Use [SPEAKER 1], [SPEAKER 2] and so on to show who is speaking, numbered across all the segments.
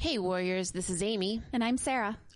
[SPEAKER 1] Hey, Warriors, this is Amy.
[SPEAKER 2] And I'm Sarah.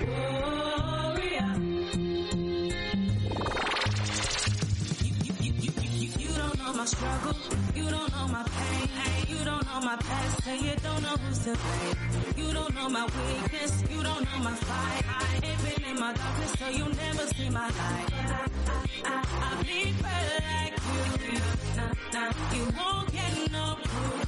[SPEAKER 3] Warrior. You, you, you, you, you don't know my struggle. You don't know my pain. You don't know my past. And you don't know who's to blame. You don't know my weakness. You don't know my fight. I ain't been in my darkness, so you never see my light. I, I bleed red you. you nah, nah, you won't get no proof.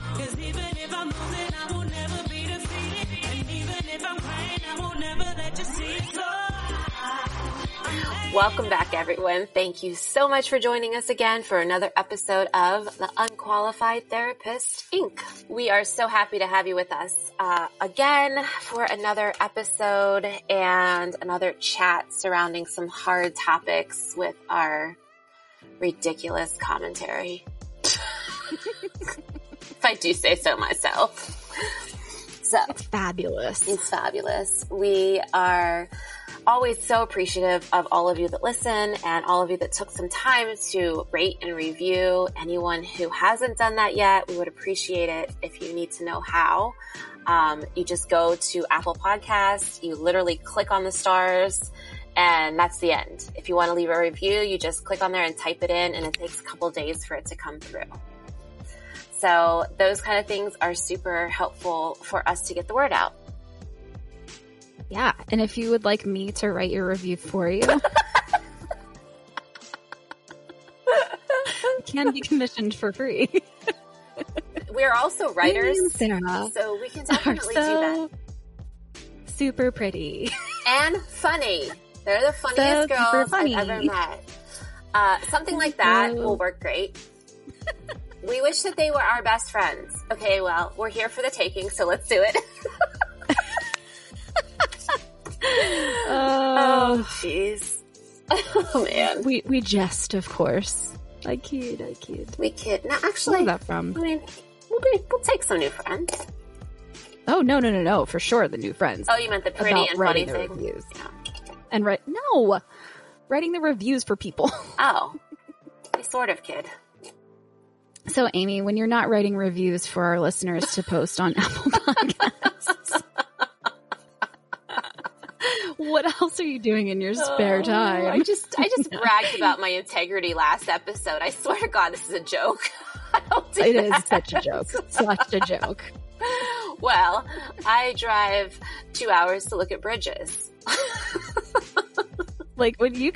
[SPEAKER 4] Welcome back, everyone. Thank you so much for joining us again for another episode of The Unqualified Therapist Inc. We are so happy to have you with us uh, again for another episode and another chat surrounding some hard topics with our ridiculous commentary. If I do say so myself. So.
[SPEAKER 2] It's fabulous.
[SPEAKER 4] It's fabulous. We are always so appreciative of all of you that listen and all of you that took some time to rate and review. Anyone who hasn't done that yet, we would appreciate it if you need to know how. Um, you just go to Apple Podcasts, you literally click on the stars, and that's the end. If you want to leave a review, you just click on there and type it in, and it takes a couple days for it to come through. So those kind of things are super helpful for us to get the word out.
[SPEAKER 2] Yeah. And if you would like me to write your review for you, it can be commissioned for free.
[SPEAKER 4] We're also writers,
[SPEAKER 2] Sarah
[SPEAKER 4] so we can definitely do that.
[SPEAKER 2] super pretty.
[SPEAKER 4] And funny. They're the funniest
[SPEAKER 2] So
[SPEAKER 4] girls
[SPEAKER 2] funny.
[SPEAKER 4] I've ever met. Uh, something like that
[SPEAKER 2] So-
[SPEAKER 4] will work great. we wish that they were our best friends. Okay, well, we're here for the taking, so let's do it.
[SPEAKER 2] Oh.
[SPEAKER 4] oh, jeez. Oh man,
[SPEAKER 2] we we jest, of course. I kid, I kid.
[SPEAKER 4] we kid. No,
[SPEAKER 2] Where's
[SPEAKER 4] actually,
[SPEAKER 2] that from?
[SPEAKER 4] I mean, we'll, be, we'll take some new friends.
[SPEAKER 2] Oh no, no, no, no! For sure, the new friends.
[SPEAKER 4] Oh, you meant the pretty
[SPEAKER 2] About
[SPEAKER 4] and funny
[SPEAKER 2] the
[SPEAKER 4] thing.
[SPEAKER 2] reviews.
[SPEAKER 4] Yeah.
[SPEAKER 2] and write no, writing the reviews for people.
[SPEAKER 4] Oh, I sort of kid.
[SPEAKER 2] So, Amy, when you're not writing reviews for our listeners to post on Apple Podcasts, what else are you doing in your spare
[SPEAKER 4] Oh,
[SPEAKER 2] time?
[SPEAKER 4] I just I just bragged about my integrity last episode. I swear to God, this is a joke. Do
[SPEAKER 2] it is
[SPEAKER 4] that.
[SPEAKER 2] such a joke. Such a joke.
[SPEAKER 4] Well, I drive two hours to look at bridges.
[SPEAKER 2] Like when you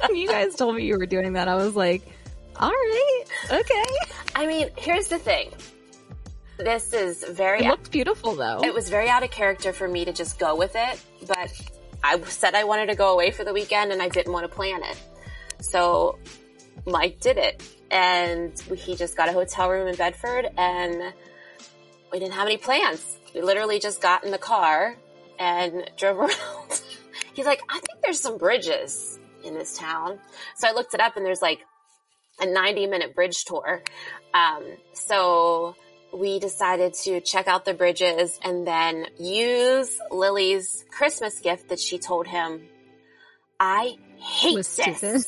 [SPEAKER 2] when you guys told me you were doing that, I was like, all right, okay.
[SPEAKER 4] I mean, here's the thing. This is very
[SPEAKER 2] It looked beautiful though.
[SPEAKER 4] it was very out of character for me to just go with it, but I said I wanted to go away for the weekend and I didn't want to plan it. So Mike did it and he just got a hotel room in Bedford and we didn't have any plans. We literally just got in the car and drove around. He's like, I think there's some bridges in this town. So I looked it up and there's like a 90 minute bridge tour. Um, so we decided to check out the bridges and then use Lily's Christmas gift that she told him, I hate
[SPEAKER 2] Was
[SPEAKER 4] this.
[SPEAKER 2] stupid.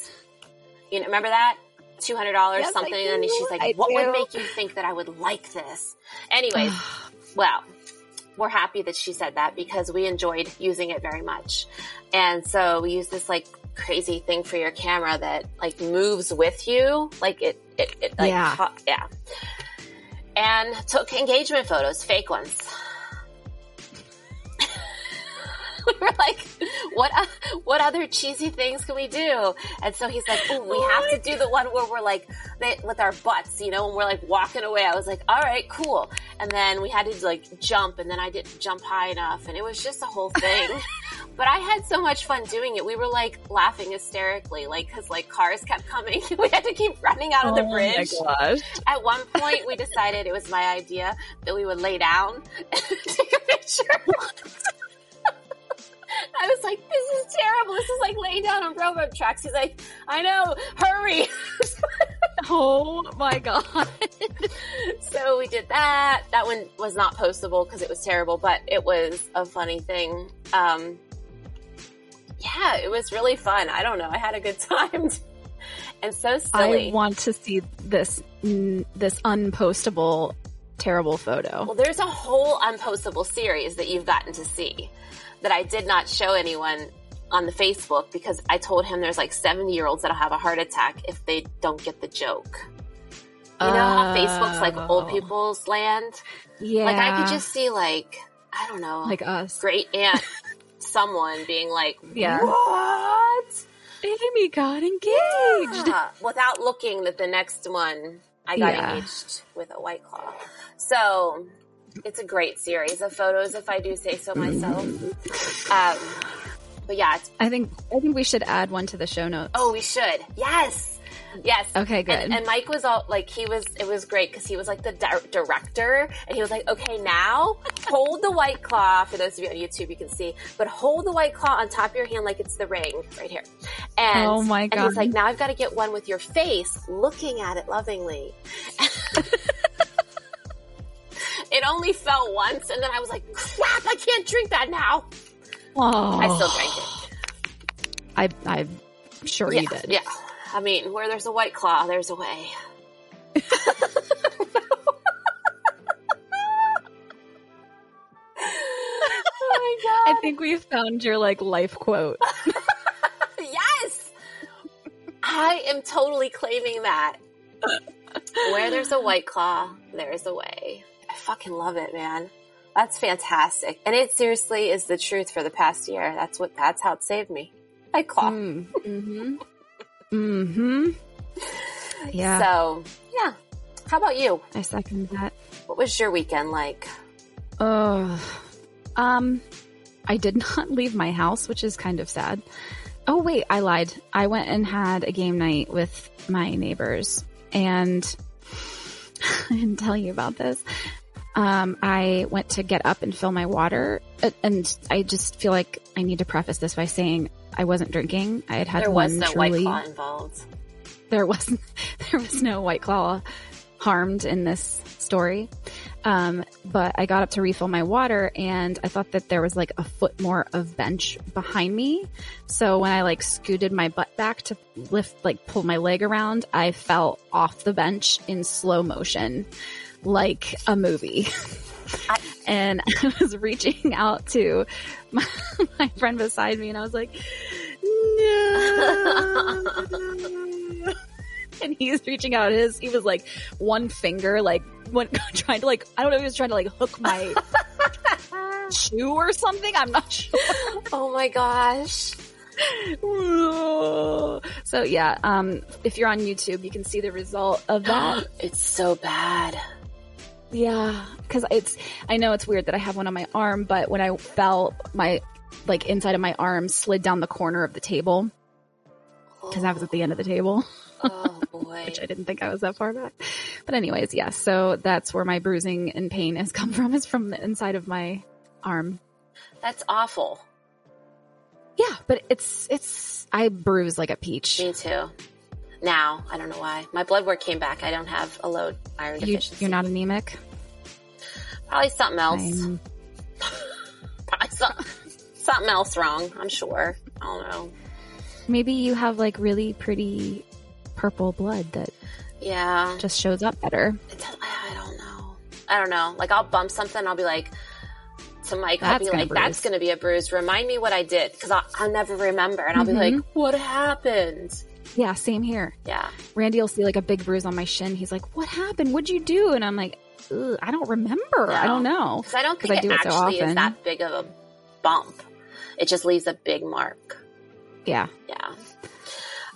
[SPEAKER 4] You know, remember that? $200
[SPEAKER 2] Yes,
[SPEAKER 4] something. And she's like,
[SPEAKER 2] I
[SPEAKER 4] what would make you think that I would like this? Anyways, well, we're happy that she said that because we enjoyed using it very much. And so we used this like crazy thing for your camera that like moves with you. Like it, it, it like,
[SPEAKER 2] Yeah.
[SPEAKER 4] ho- yeah. And took engagement photos, fake ones. we were like, what, what other cheesy things can we do? And so he's like, oh, we have to do the one where we're like, they, with our butts, you know, and we're like walking away. I was like, all right, cool. And then we had to like jump and then I didn't jump high enough and it was just a whole thing. but I had so much fun doing it. We were like laughing hysterically, like, cause like cars kept coming. we had to keep running out of the
[SPEAKER 2] Oh
[SPEAKER 4] bridge. At one point, we decided it was my idea that we would lay down and take a picture. I was like, this is terrible. This is like laying down on railroad tracks. He's like, I know, hurry.
[SPEAKER 2] Oh my god.
[SPEAKER 4] so we did that. That one was not postable because it was terrible, but it was a funny thing. Um, yeah, it was really fun. I don't know. I had a good time. and so silly.
[SPEAKER 2] I want to see this this unpostable terrible photo.
[SPEAKER 4] Well, there's a whole unpostable series that you've gotten to see that I did not show anyone on the Facebook because I told him there's like 70 year olds that'll have a heart attack if they don't get the joke. You know how Facebook's like old
[SPEAKER 2] Oh.
[SPEAKER 4] people's land?
[SPEAKER 2] Yeah.
[SPEAKER 4] Like I could just see like, I don't know,
[SPEAKER 2] like us.
[SPEAKER 4] great aunt someone being like,
[SPEAKER 2] Yeah.
[SPEAKER 4] what?
[SPEAKER 2] Amy got engaged.
[SPEAKER 4] Yeah, without looking that the next one I got
[SPEAKER 2] Yeah.
[SPEAKER 4] engaged with a white claw. So it's a great series of photos, if I do say so myself. Um, but yeah, it's,
[SPEAKER 2] I think I think we should add one to the show notes.
[SPEAKER 4] oh, we should. Yes. Yes.
[SPEAKER 2] Okay, good.
[SPEAKER 4] And, and Mike was all like, he was, it was great because he was like the di- director and he was like, okay, now hold the white claw. For those of you on YouTube, you can see, but hold the white claw on top of your hand like it's the ring right here. And,
[SPEAKER 2] Oh my God.
[SPEAKER 4] and he's like, now I've got to get one with your face looking at it lovingly. it only fell once and then I was like, crap, I can't drink that now.
[SPEAKER 2] Oh,
[SPEAKER 4] I still drank it. Oh.
[SPEAKER 2] I I'm sure
[SPEAKER 4] yeah,
[SPEAKER 2] you did.
[SPEAKER 4] Yeah. I mean, where there's a white claw, there's a way. oh my god!
[SPEAKER 2] I think we found your like life quote.
[SPEAKER 4] Yes! I am totally claiming that. Where there's a white claw, there's a way. I fucking love it, man. That's fantastic. And it seriously is the truth for the past year. That's what, that's how it saved me. White claw.
[SPEAKER 2] Mm, mm-hmm. Mm-hmm. Yeah,
[SPEAKER 4] So, yeah. How about you?
[SPEAKER 2] I second that.
[SPEAKER 4] What was your weekend like?
[SPEAKER 2] Oh, um, I did not leave my house, which is kind of sad. Oh wait, I lied. I went and had a game night with my neighbors, and I didn't tell you about this. Um, I went to get up and fill my water, uh, and I just feel like I need to preface this by saying I wasn't drinking. I had had
[SPEAKER 4] there
[SPEAKER 2] one
[SPEAKER 4] was no
[SPEAKER 2] truly
[SPEAKER 4] white claw involved.
[SPEAKER 2] there wasn't there was no white claw harmed in this story um, but i got up to refill my water and i thought that there was like a foot more of bench behind me so when i like scooted my butt back to lift like pull my leg around i fell off the bench in slow motion like a movie and i was reaching out to my, my friend beside me and i was like no and he's reaching out his he was like one finger like one, trying to like i don't know, he was trying to like hook my shoe or something i'm not sure
[SPEAKER 4] Oh my gosh.
[SPEAKER 2] so yeah um if you're on youtube you can see the result of that
[SPEAKER 4] it's so bad.
[SPEAKER 2] Yeah because it's i know it's weird that i have one on my arm but when i fell my like inside of my arm slid down the corner of the table because i was at the end of the table
[SPEAKER 4] oh. oh boy.
[SPEAKER 2] which I didn't think I was that far back. But anyways, yes. so that's where my bruising and pain has come from is from the inside of my arm.
[SPEAKER 4] That's awful.
[SPEAKER 2] Yeah, but it's, it's, I bruise like a peach.
[SPEAKER 4] Me too. Now, I don't know why. My blood work came back. I don't have a low iron
[SPEAKER 2] You,
[SPEAKER 4] deficiency.
[SPEAKER 2] you're not anemic.
[SPEAKER 4] Probably something else. Probably some, something else wrong. I'm sure. I don't know.
[SPEAKER 2] maybe you have like really pretty purple blood that
[SPEAKER 4] Yeah.
[SPEAKER 2] just shows up better.
[SPEAKER 4] I don't know. I don't know. Like I'll bump something. I'll be like to Mike. I'll be like,
[SPEAKER 2] bruise.
[SPEAKER 4] "That's going to be a bruise. Remind me what I did because I'll, I'll never remember." And I'll be
[SPEAKER 2] Mhm.
[SPEAKER 4] like, "What happened?"
[SPEAKER 2] Yeah, same here.
[SPEAKER 4] Yeah.
[SPEAKER 2] Randy will see like a big bruise on my shin. He's like, what happened? What'd you do? And I'm like, I don't remember. I don't know.
[SPEAKER 4] Because I don't think
[SPEAKER 2] I do
[SPEAKER 4] it
[SPEAKER 2] it so
[SPEAKER 4] actually is that big of a bump. it just leaves a big mark.
[SPEAKER 2] Yeah,
[SPEAKER 4] Yeah.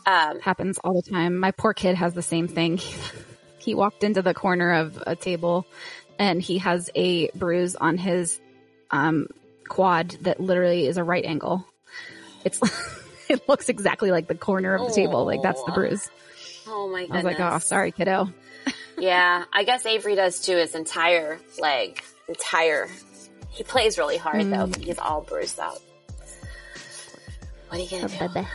[SPEAKER 4] Um,
[SPEAKER 2] happens all the time. My poor kid has the same thing. he walked into the corner of a table and he has a bruise on his um, quad that literally is a right angle. It's it looks exactly like the corner of the table. Like that's the bruise.
[SPEAKER 4] oh my
[SPEAKER 2] God.
[SPEAKER 4] I
[SPEAKER 2] was like, oh, sorry, kiddo.
[SPEAKER 4] Yeah, I guess Avery does too. His entire leg, entire. He plays really hard though. But he's all bruised up. What are you gonna do?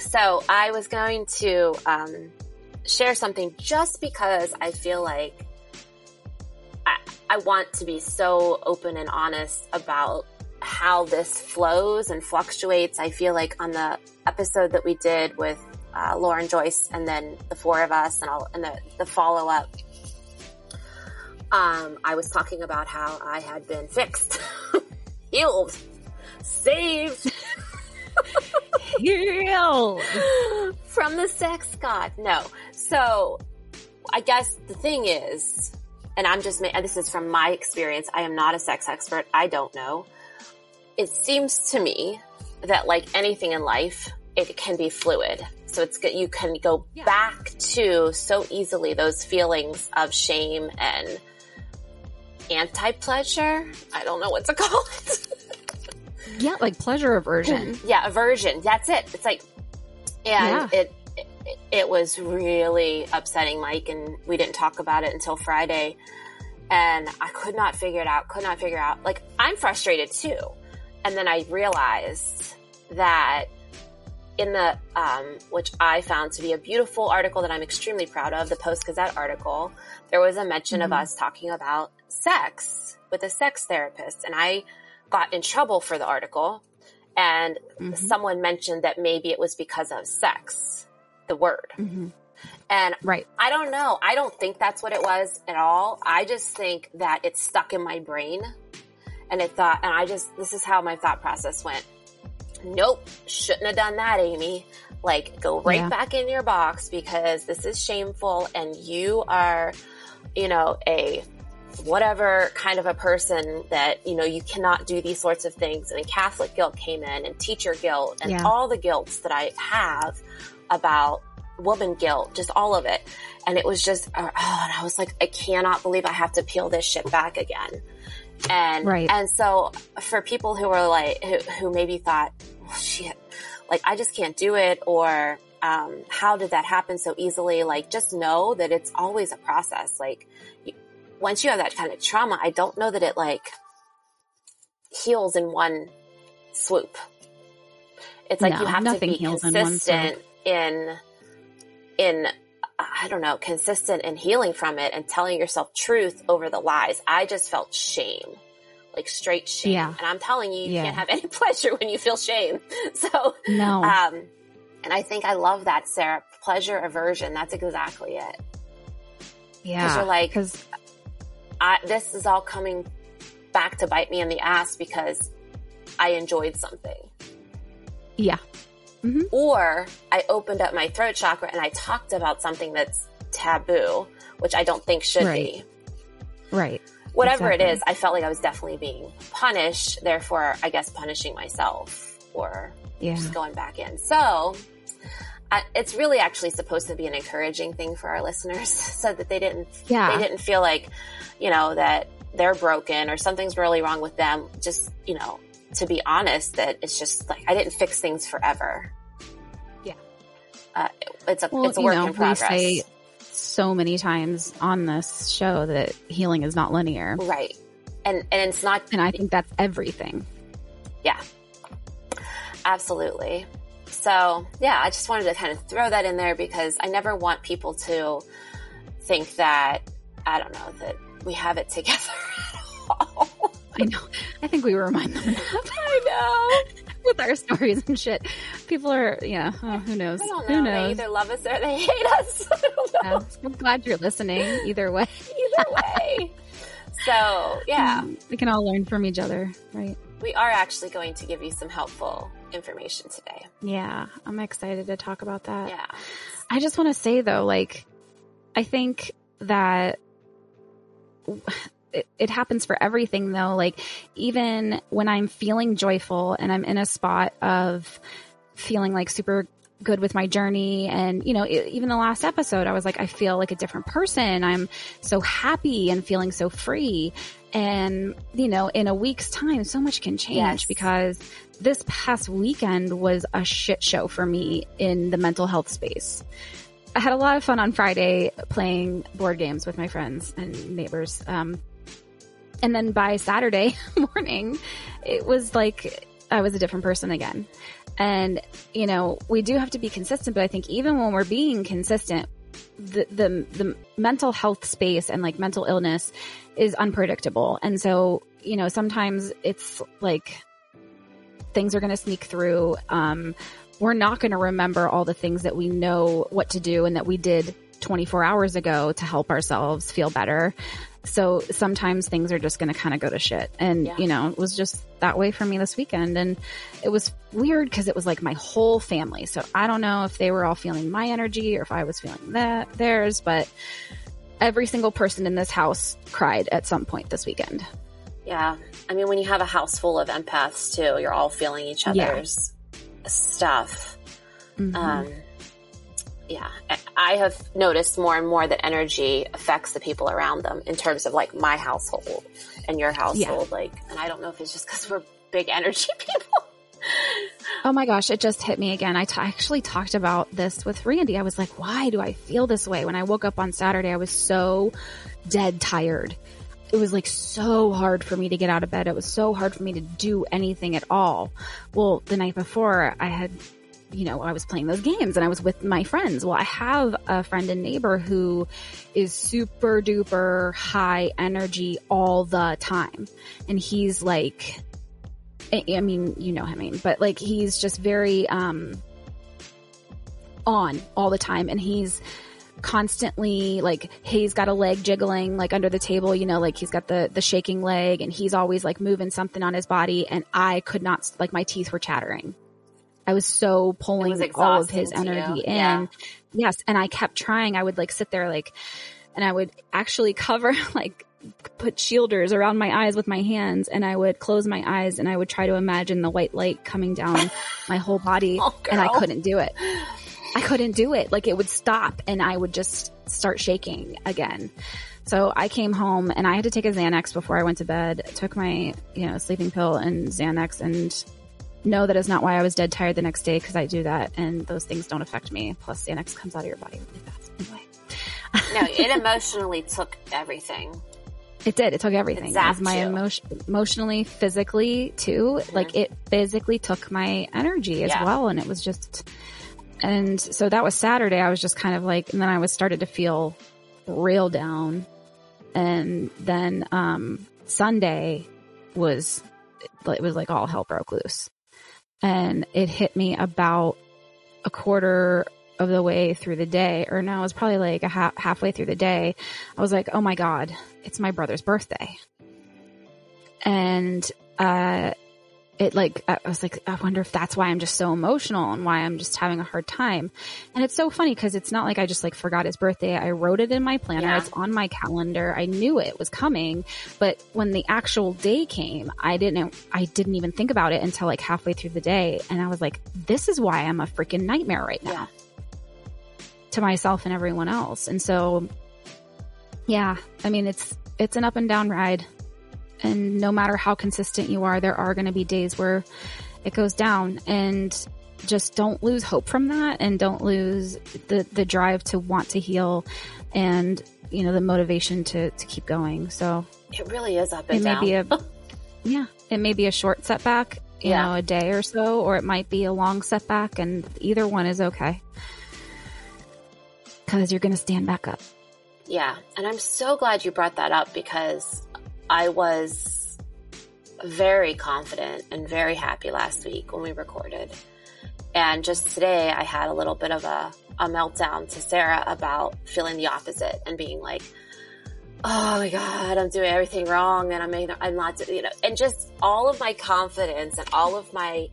[SPEAKER 4] So I was going to um, share something just because I feel like I, I want to be so open and honest about how this flows and fluctuates. I feel like on the episode that we did with uh, Lauren Joyce and then the four of us and all and the, the follow up, um, I was talking about how I had been fixed, healed, saved
[SPEAKER 2] healed
[SPEAKER 4] from the sex god. No. So I guess the thing is, and I'm just, this is from my experience. I am not a sex expert. I don't know. It seems to me that like anything in life, it can be fluid. So it's good. You can go back to so easily those feelings of shame and anti-pleasure. I don't know what to call it.
[SPEAKER 2] Yeah, like pleasure aversion.
[SPEAKER 4] yeah, aversion. That's it. It's like, and
[SPEAKER 2] Yeah.
[SPEAKER 4] it, it it was really upsetting, Mike, and we didn't talk about it until Friday, and I could not figure it out. Could not figure out. Like I'm frustrated too, and then I realized that in the um, which I found to be a beautiful article that I'm extremely proud of, the Post Gazette article, there was a mention of us talking about sex with a sex therapist, and I got in trouble for the article, and someone mentioned that maybe it was because of sex, the word,
[SPEAKER 2] Mhm.
[SPEAKER 4] and
[SPEAKER 2] Right.
[SPEAKER 4] I don't know. I don't think that's what it was at all. I just think that it stuck in my brain and it thought, and I just, this is how my thought process went. Nope, shouldn't have done that, Amy. Like, go right
[SPEAKER 2] Yeah.
[SPEAKER 4] back in your box because this is shameful and you are, you know, a whatever kind of a person that, you know, you cannot do these sorts of things. And Catholic guilt came in and teacher guilt and
[SPEAKER 2] Yeah.
[SPEAKER 4] all the guilts that I have about woman guilt, just all of it. And it was just, uh, oh, and I was like, I cannot believe I have to peel this shit back again. And,
[SPEAKER 2] Right.
[SPEAKER 4] and so for people who were like, who, who maybe thought, well, shit, like I just can't do it or, um, how did that happen so easily? Like just know that it's always a process. Like you, once you have that kind of trauma, I don't know that it like heals in one swoop. It's like
[SPEAKER 2] No,
[SPEAKER 4] you have to be
[SPEAKER 2] heals in
[SPEAKER 4] consistent in, in, I don't know, consistent in healing from it and telling yourself truth over the lies. I just felt shame, like straight shame.
[SPEAKER 2] Yeah.
[SPEAKER 4] And I'm telling you, you
[SPEAKER 2] Yeah.
[SPEAKER 4] can't have any pleasure when you feel shame. So,
[SPEAKER 2] No.
[SPEAKER 4] um, and I think I love that, Sarah. Pleasure aversion. That's exactly it.
[SPEAKER 2] yeah.
[SPEAKER 4] you're like-
[SPEAKER 2] because
[SPEAKER 4] I, this is all coming back to bite me in the ass because I enjoyed something.
[SPEAKER 2] yeah. Mm-hmm.
[SPEAKER 4] Or I opened up my throat chakra and I talked about something that's taboo, which I don't think should
[SPEAKER 2] Right.
[SPEAKER 4] be.
[SPEAKER 2] Right.
[SPEAKER 4] Whatever it
[SPEAKER 2] Exactly.
[SPEAKER 4] is, I felt like I was definitely being punished, therefore, I guess punishing myself or
[SPEAKER 2] Yeah.
[SPEAKER 4] just going back in. So, I, it's really actually supposed to be an encouraging thing for our listeners so that they didn't
[SPEAKER 2] Yeah.
[SPEAKER 4] they didn't feel like, you know, that they're broken or something's really wrong with them. Just, you know, to be honest, that it's just like I didn't fix things forever.
[SPEAKER 2] Yeah.
[SPEAKER 4] Uh, it's a
[SPEAKER 2] Well,
[SPEAKER 4] it's a
[SPEAKER 2] you
[SPEAKER 4] work
[SPEAKER 2] know,
[SPEAKER 4] in progress.
[SPEAKER 2] we say so many times on this show that healing is not linear.
[SPEAKER 4] right. And and it's not
[SPEAKER 2] And I think that's everything.
[SPEAKER 4] yeah. Absolutely. So, yeah, I just wanted to kind of throw that in there because I never want people to think that I don't know that we have it together at all.
[SPEAKER 2] I know. I think we remind them enough
[SPEAKER 4] I know.
[SPEAKER 2] with our stories and shit. People are, yeah, oh, who knows?
[SPEAKER 4] Don't
[SPEAKER 2] Who
[SPEAKER 4] know. They either love us or they hate us. Know.
[SPEAKER 2] Yeah, I'm glad you're listening either way.
[SPEAKER 4] Either way. So, yeah, um,
[SPEAKER 2] We can all learn from each other, right?
[SPEAKER 4] we are actually going to give you some helpful information today.
[SPEAKER 2] Yeah, I'm excited to talk about that.
[SPEAKER 4] Yeah.
[SPEAKER 2] I just want to say though, like, I think that it, it happens for everything though. Like even when I'm feeling joyful and I'm in a spot of feeling like super good with my journey. And, you know, even the last episode, I was like, I feel like a different person. I'm so happy and feeling so free. And, you know, in a week's time, so much can change
[SPEAKER 4] Yes.
[SPEAKER 2] because this past weekend was a shit show for me in the mental health space. I had a lot of fun on Friday playing board games with my friends and neighbors. Um, and then by Saturday morning, it was like I was a different person again. And, you know, we do have to be consistent, but I think even when we're being consistent, the, the, the mental health space and like mental illness is unpredictable. And so, you know, sometimes it's like things are going to sneak through. Um, we're not going to remember all the things that we know what to do and that we did 24 hours ago to help ourselves feel better. So sometimes things are just going to kind of go to shit. And,
[SPEAKER 4] Yeah.
[SPEAKER 2] you know, it was just that way for me this weekend. And it was weird because it was like my whole family. So I don't know if they were all feeling my energy or if I was feeling that theirs, but every single person in this house cried at some point this weekend.
[SPEAKER 4] Yeah. I mean, when you have a house full of empaths too, you're all feeling each
[SPEAKER 2] Yeah.
[SPEAKER 4] other's stuff.
[SPEAKER 2] Mhm.
[SPEAKER 4] Um, yeah. I- have noticed more and more that energy affects the people around them in terms of like my household and your household. Like, and I don't know if it's just because we're big energy people.
[SPEAKER 2] Oh my gosh, it just hit me again. I t- I actually talked about this with Randy. I was like, why do I feel this way? When I woke up on Saturday, I was so dead tired. It was like so hard for me to get out of bed. It was so hard for me to do anything at all. Well, the night before I had, you know, I was playing those games and I was with my friends. Well, I have a friend and neighbor who is super duper high energy all the time. And he's like, I mean, you know him, I mean, but like he's just very um on all the time and he's constantly like he's got a leg jiggling like under the table, you know, like he's got the the shaking leg and he's always like moving something on his body and I could not like my teeth were chattering. I was so pulling
[SPEAKER 4] was
[SPEAKER 2] all of his energy in.
[SPEAKER 4] Yeah.
[SPEAKER 2] Yes, and I kept trying. I would like sit there like and I would actually cover like put shielders around my eyes with my hands and I would close my eyes and I would try to imagine the white light coming down my whole body
[SPEAKER 4] Oh,
[SPEAKER 2] and I couldn't do it. I couldn't do it. Like it would stop and I would just start shaking again. So I came home and I had to take a Xanax before I went to bed. Took my, you know, sleeping pill and Xanax and no, that is not why I was dead tired the next day because I do that and those things don't affect me. Plus Xanax comes out of your body really fast anyway.
[SPEAKER 4] No, it emotionally took everything.
[SPEAKER 2] It did. It took everything.
[SPEAKER 4] It
[SPEAKER 2] It was my emotion, emotionally, physically too. Like it physically took my energy as
[SPEAKER 4] Yeah.
[SPEAKER 2] well. And it was just, and so that was Saturday. I was just kind of like, and then I was started to feel real down. And then, um, Sunday was, it was like all hell broke loose. And it hit me about a quarter of the way through the day, or no, it was probably like a half, halfway through the day. I was like, oh my God, it's my brother's birthday. And, uh, it like, I was like, I wonder if that's why I'm just so emotional and why I'm just having a hard time. And it's so funny because it's not like I just like forgot his birthday. I wrote it in my planner.
[SPEAKER 4] Yeah.
[SPEAKER 2] It's on my calendar. I knew it was coming, but when the actual day came, I didn't, I didn't even think about it until like halfway through the day. And I was like, this is why I'm a freaking nightmare right now
[SPEAKER 4] Yeah.
[SPEAKER 2] to myself and everyone else. And so, yeah, I mean, it's, it's an up and down ride. And no matter how consistent you are, there are going to be days where it goes down and just don't lose hope from that and don't lose the, the drive to want to heal and, you know, the motivation to, to keep going. So
[SPEAKER 4] It really is up and
[SPEAKER 2] it may
[SPEAKER 4] down.
[SPEAKER 2] be a, yeah, it may be a short setback, you
[SPEAKER 4] Yeah.
[SPEAKER 2] know, a day or so, or it might be a long setback and either one is okay. Cause you're going to stand back up.
[SPEAKER 4] Yeah. And I'm so glad you brought that up because I was very confident and very happy last week when we recorded. And just today I had a little bit of a, a meltdown to Sarah about feeling the opposite and being like, Oh my God, I'm doing everything wrong and I'm, I'm not, you know, and just all of my confidence and all of my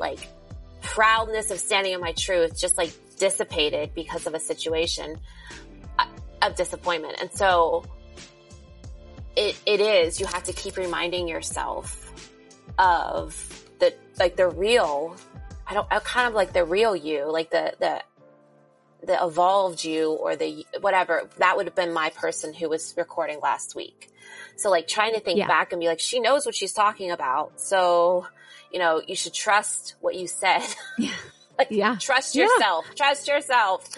[SPEAKER 4] like proudness of standing in my truth just like dissipated because of a situation uh, of disappointment. And so it, it is. You have to keep reminding yourself of the, like the real, I don't, I kind of like the real you, like the, the, the evolved you or the whatever. That would have been my person who was recording last week. So like trying to think
[SPEAKER 2] Yeah.
[SPEAKER 4] back and be like, she knows what she's talking about. So, you know, you should trust what you said.
[SPEAKER 2] Yeah.
[SPEAKER 4] Like,
[SPEAKER 2] Yeah.
[SPEAKER 4] Trust
[SPEAKER 2] Yeah.
[SPEAKER 4] yourself. Trust yourself.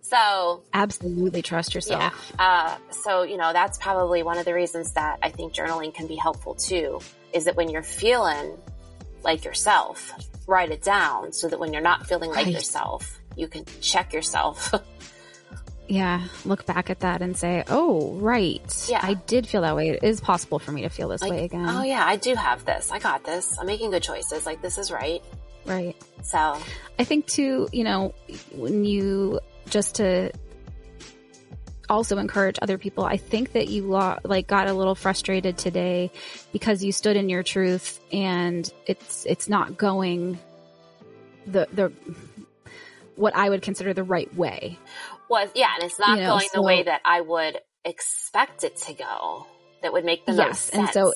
[SPEAKER 4] So,
[SPEAKER 2] Absolutely trust yourself.
[SPEAKER 4] yeah. Uh, so, you know, that's probably one of the reasons that I think journaling can be helpful too, is that when you're feeling like yourself, write it down so that when you're not feeling like
[SPEAKER 2] Right.
[SPEAKER 4] yourself, you can check yourself.
[SPEAKER 2] Yeah. Look back at that and say, oh, right.
[SPEAKER 4] Yeah.
[SPEAKER 2] I did feel that way. It is possible for me to feel this
[SPEAKER 4] like,
[SPEAKER 2] way again.
[SPEAKER 4] oh yeah, I do have this. I got this. I'm making good choices. Like this is right.
[SPEAKER 2] Right.
[SPEAKER 4] So,
[SPEAKER 2] I think too, you know, when you just to also encourage other people, I think that you lo- like got a little frustrated today because you stood in your truth and it's it's not going the the what I would consider the right way.
[SPEAKER 4] well, yeah, and it's not
[SPEAKER 2] You know,
[SPEAKER 4] going the way that I would expect it to go. That would make the
[SPEAKER 2] Yes,
[SPEAKER 4] most
[SPEAKER 2] and so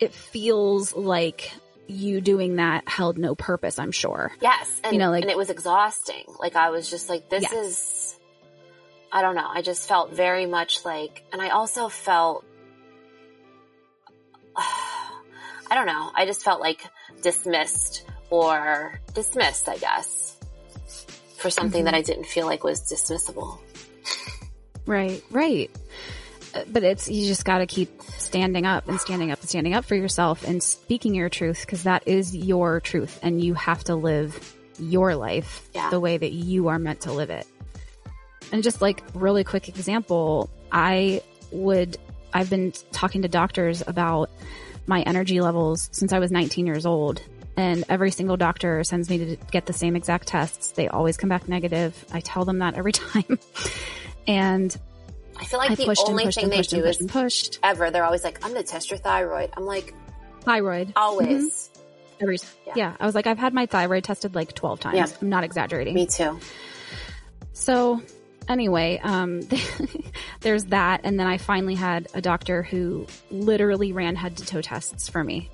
[SPEAKER 2] It feels like you doing that held no purpose, I'm sure.
[SPEAKER 4] Yes, and
[SPEAKER 2] You know, like-
[SPEAKER 4] and it was exhausting. Like I was just like, this
[SPEAKER 2] Yes.
[SPEAKER 4] is, I don't know. I just felt very much like, and I also felt, I don't know. I just felt like dismissed or dismissed, I guess, for something
[SPEAKER 2] Mm-hmm.
[SPEAKER 4] that I didn't feel like was dismissible.
[SPEAKER 2] Right, right. But it's, you just gotta keep standing up and standing up and standing up for yourself and speaking your truth because that is your truth and you have to live your life
[SPEAKER 4] Yeah.
[SPEAKER 2] the way that you are meant to live it. And just like really quick example, I would, I've been talking to doctors about my energy levels since I was 19 years old. And every single doctor sends me to get the same exact tests. They always come back negative. I tell them that every time. and
[SPEAKER 4] I feel like
[SPEAKER 2] I
[SPEAKER 4] the
[SPEAKER 2] and
[SPEAKER 4] only thing
[SPEAKER 2] and
[SPEAKER 4] they do is
[SPEAKER 2] pushed.
[SPEAKER 4] ever, they're always like, I'm going to test your thyroid. I'm like,
[SPEAKER 2] Thyroid.
[SPEAKER 4] always.
[SPEAKER 2] Every,
[SPEAKER 4] Yeah.
[SPEAKER 2] yeah. I was like, I've had my thyroid tested like 12 times.
[SPEAKER 4] Yeah.
[SPEAKER 2] I'm not exaggerating.
[SPEAKER 4] Me too.
[SPEAKER 2] So anyway, um, there's that. And then I finally had a doctor who literally ran head to toe tests for me.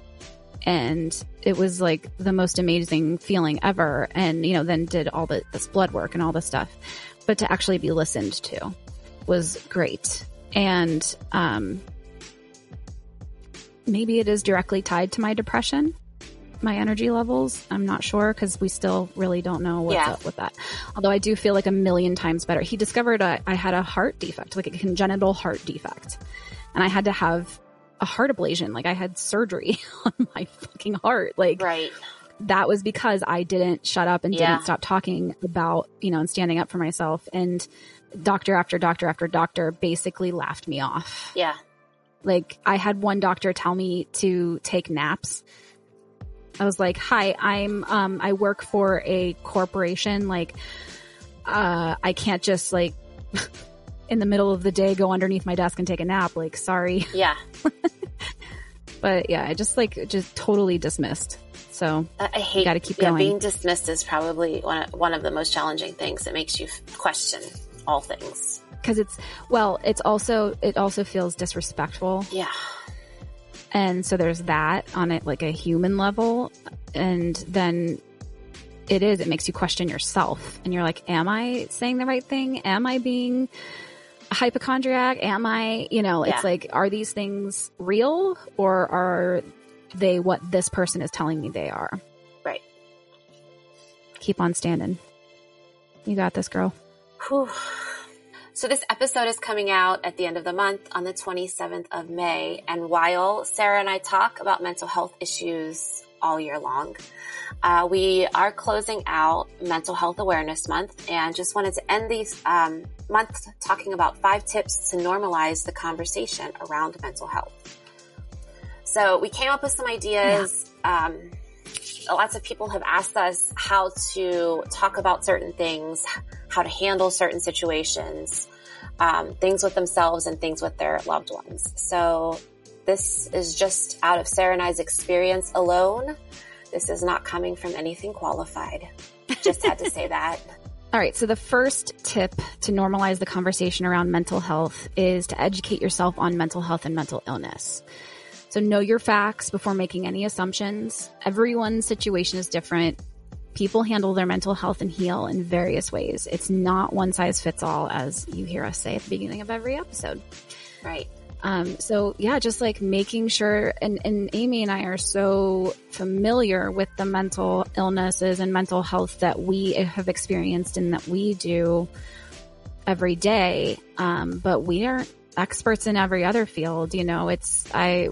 [SPEAKER 2] And it was like the most amazing feeling ever. And, you know, then did all the, this blood work and all this stuff. But to actually be listened to was great. And, um, maybe it is directly tied to my depression, my energy levels. I'm not sure because we still really don't know what's
[SPEAKER 4] Yeah.
[SPEAKER 2] up with that. Although I do feel like a million times better. He discovered I I had a heart defect, like a congenital heart defect, and I had to have a heart ablation. Like I had surgery on my fucking heart. Like
[SPEAKER 4] Right.
[SPEAKER 2] that was because I didn't shut up and
[SPEAKER 4] Yeah.
[SPEAKER 2] didn't stop talking about, you know, and standing up for myself. And doctor after doctor after doctor basically laughed me off.
[SPEAKER 4] Yeah.
[SPEAKER 2] Like I had one doctor tell me to take naps. I was like, "Hi, I'm um I work for a corporation like uh I can't just like in the middle of the day go underneath my desk and take a nap. Like, sorry."
[SPEAKER 4] Yeah.
[SPEAKER 2] But yeah, I just like just totally dismissed. So,
[SPEAKER 4] I I hate.
[SPEAKER 2] gotta keep
[SPEAKER 4] yeah,
[SPEAKER 2] going.
[SPEAKER 4] being dismissed is probably one of, one of the most challenging things. It makes you question all things.
[SPEAKER 2] cuz it's well, it's also it also feels disrespectful.
[SPEAKER 4] Yeah,
[SPEAKER 2] And so there's that on it like a human level. And then it is, it makes you question yourself. And you're like, am I saying the right thing? Am I being a hypochondriac? Am I, you know, it's
[SPEAKER 4] Yeah.
[SPEAKER 2] like, are these things real or are they what this person is telling me they are?
[SPEAKER 4] right.
[SPEAKER 2] Keep on standing. You got this, girl.
[SPEAKER 4] Whew. So this episode is coming out at the end of the month on the 27th of May. And while Sarah and I talk about mental health issues all year long, uh, we are closing out Mental Health Awareness Month and just wanted to end these um, month talking about five tips to normalize the conversation around mental health. So we came up with some ideas. Um, lots of people have asked us how to talk about certain things, how to handle certain situations, um, things with themselves and things with their loved ones. So this is just out of Sarah and I's experience alone. This is not coming from anything qualified. Just had to say that.
[SPEAKER 2] All right. So the first tip to normalize the conversation around mental health is to educate yourself on mental health and mental illness. So know your facts before making any assumptions. Everyone's situation is different. People handle their mental health and heal in various ways. It's not one size fits all, as you hear us say at the beginning of every episode.
[SPEAKER 4] Right.
[SPEAKER 2] Um, so yeah, just like making sure, and, and Amy and I are so familiar with the mental illnesses and mental health that we have experienced and that we do every day. Um, but we aren't experts in every other field. You know, it's, I,